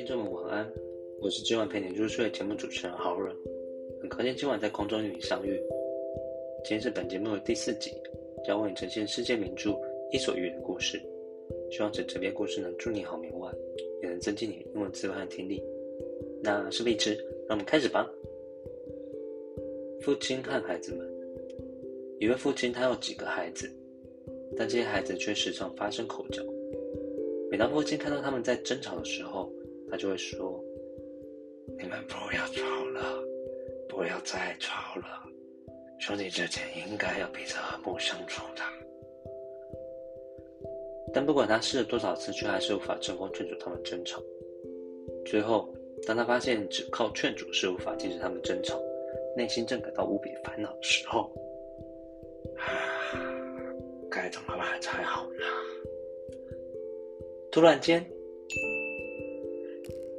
听众们，晚安！我是今晚陪你入睡的节目主持人豪人，很高兴今晚在空中与你相遇。今天是本节目的第四集，将为你呈现世界名著《伊索寓言》的故事。希望这这篇故事能助你好眠晚，也能增进你英文词汇和听力。那是荔枝，让我们开始吧。父亲和孩子们，一位父亲他有几个孩子，但这些孩子却时常发生口角。每当父亲看到他们在争吵的时候，他就会说：“你们不要吵了，不要再吵了，兄弟之间应该要彼此和睦相处的。”但不管他试了多少次，却还是无法成功劝阻他们争吵。最后，当他发现只靠劝阻是无法禁止他们争吵，内心正感到无比烦恼的时候，该怎么办才好呢？突然间，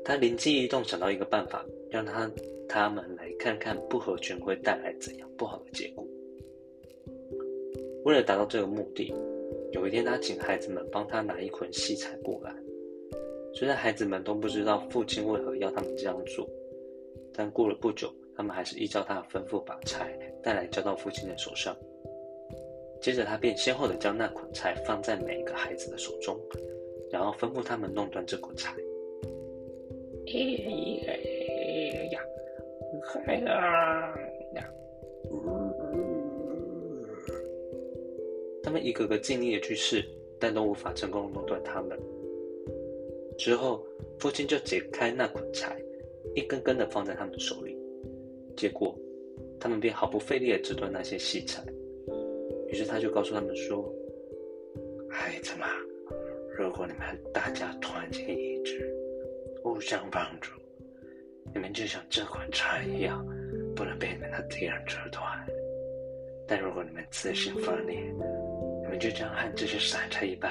他灵机一动，想到一个办法，让他他们来看看不合群会带来怎样不好的结果。为了达到这个目的，有一天他请孩子们帮他拿一捆细柴过来。虽然孩子们都不知道父亲为何要他们这样做，但过了不久，他们还是依照他的吩咐把柴带来交到父亲的手上。接着，他便先后的将那捆柴放在每一个孩子的手中。然后吩咐他们弄断这捆柴。哎呀，哎呀呀！他们一个个尽力的去试，但都无法成功弄断它们。之后，父亲就解开那捆柴，一根根的放在他们手里。结果，他们便毫不费力的折断那些细柴。于是，他就告诉他们说：“孩子们。”如果你们大家团结一致，互相帮助，你们就像这捆柴一样，不能被你们的敌人折断。但如果你们自行分裂，你们就将和这些散柴一般，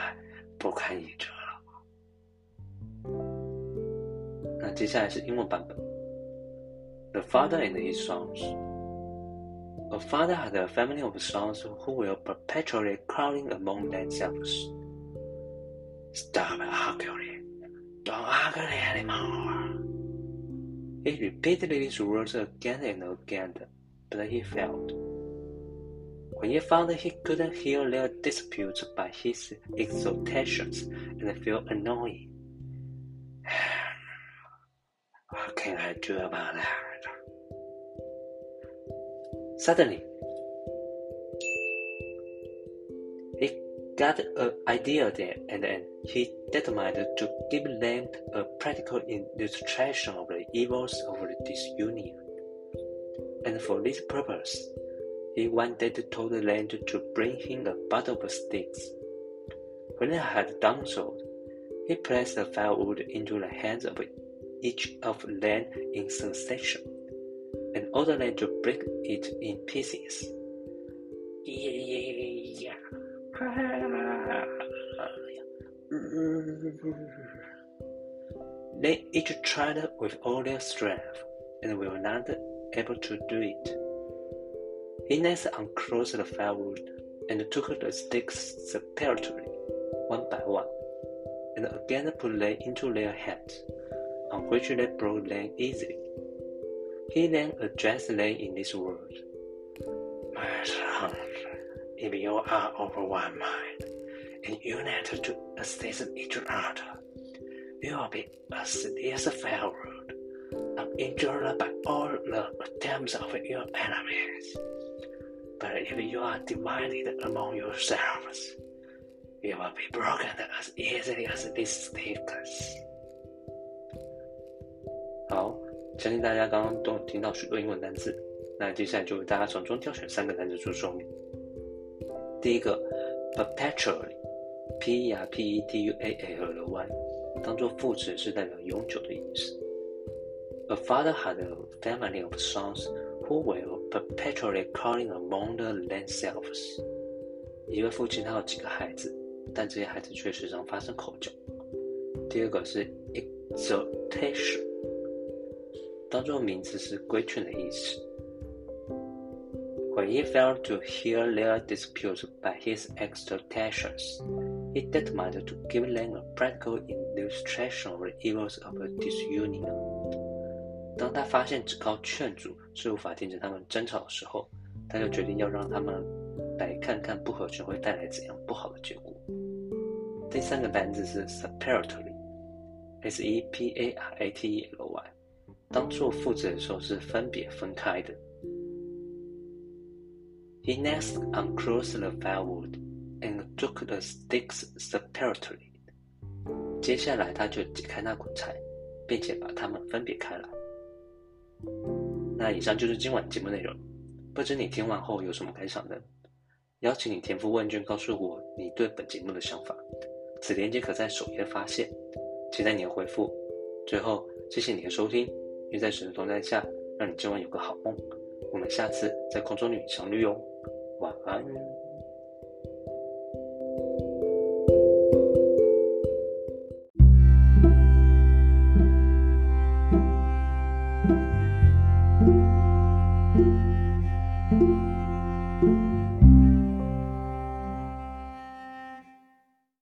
不堪一折了。那接下来是英文版本。The father and his sons. A father had a family of sons who were perpetually quarreling among themselves. Stop arguing. Don't argue anymore. He repeated these words again and again, but he failed. When he found he couldn't hear their disputes by his exhortations and felt annoyed. What can I do about that? Suddenly, got an idea there, and then he determined to give land a uh, practical illustration of the evils of this union. And for this purpose, he one day told land to bring him a bundle of sticks. When he had done so, he placed the firewood into the hands of each of the land in succession, and ordered them to break it in pieces. Yeah. They each tried with all their strength, and were not able to do it. He next uncrossed the firewood and took the sticks separately, one by one, and again put them into their hands, on which they broke them easily. He then addressed them in this word: My sons, if you are of one mind, and united to assist each other, you will be as this firewood, uninjured by all the attempts of your enemies. But if you are divided among yourselves, you will be broken as easily as these sticks. 好，相信大家刚刚都听到许多英文单词，那接下来就为大家从中挑选三个单词做说明。 第一个，perpetually，p e r p e t u a l l y，当做副词是代表永久的意思。A father had a family of sons who were perpetually calling among themselves。一位父亲他有几个孩子，但这些孩子却时常发生口角。第二个是 exhortation，当做名词是规劝的意思。When he failed to hear their disputes by his exhortations, he determined to give them a practical illustration of the evils of a disunion. 当他发现只靠劝阻是无法停止他们争吵的时候，他就决定要让他们来看看不合群会带来怎样不好的结果。第三个单字是 separately，s e p a r a t e l y，当做副词的时候是分别分开的。 Next, unclosed the firewood and took the sticks separately。接下来他就解开那捆柴，并且把它们分别开来。那以上就是今晚节目内容，不知你听完后有什么感想呢？邀请你填复问卷，告诉我你对本节目的想法。此链接可在首页发现，期待你的回复。最后，谢谢你的收听，愿在神的同在下，让你今晚有个好梦。我们下次在空中与你相遇哦，bahkan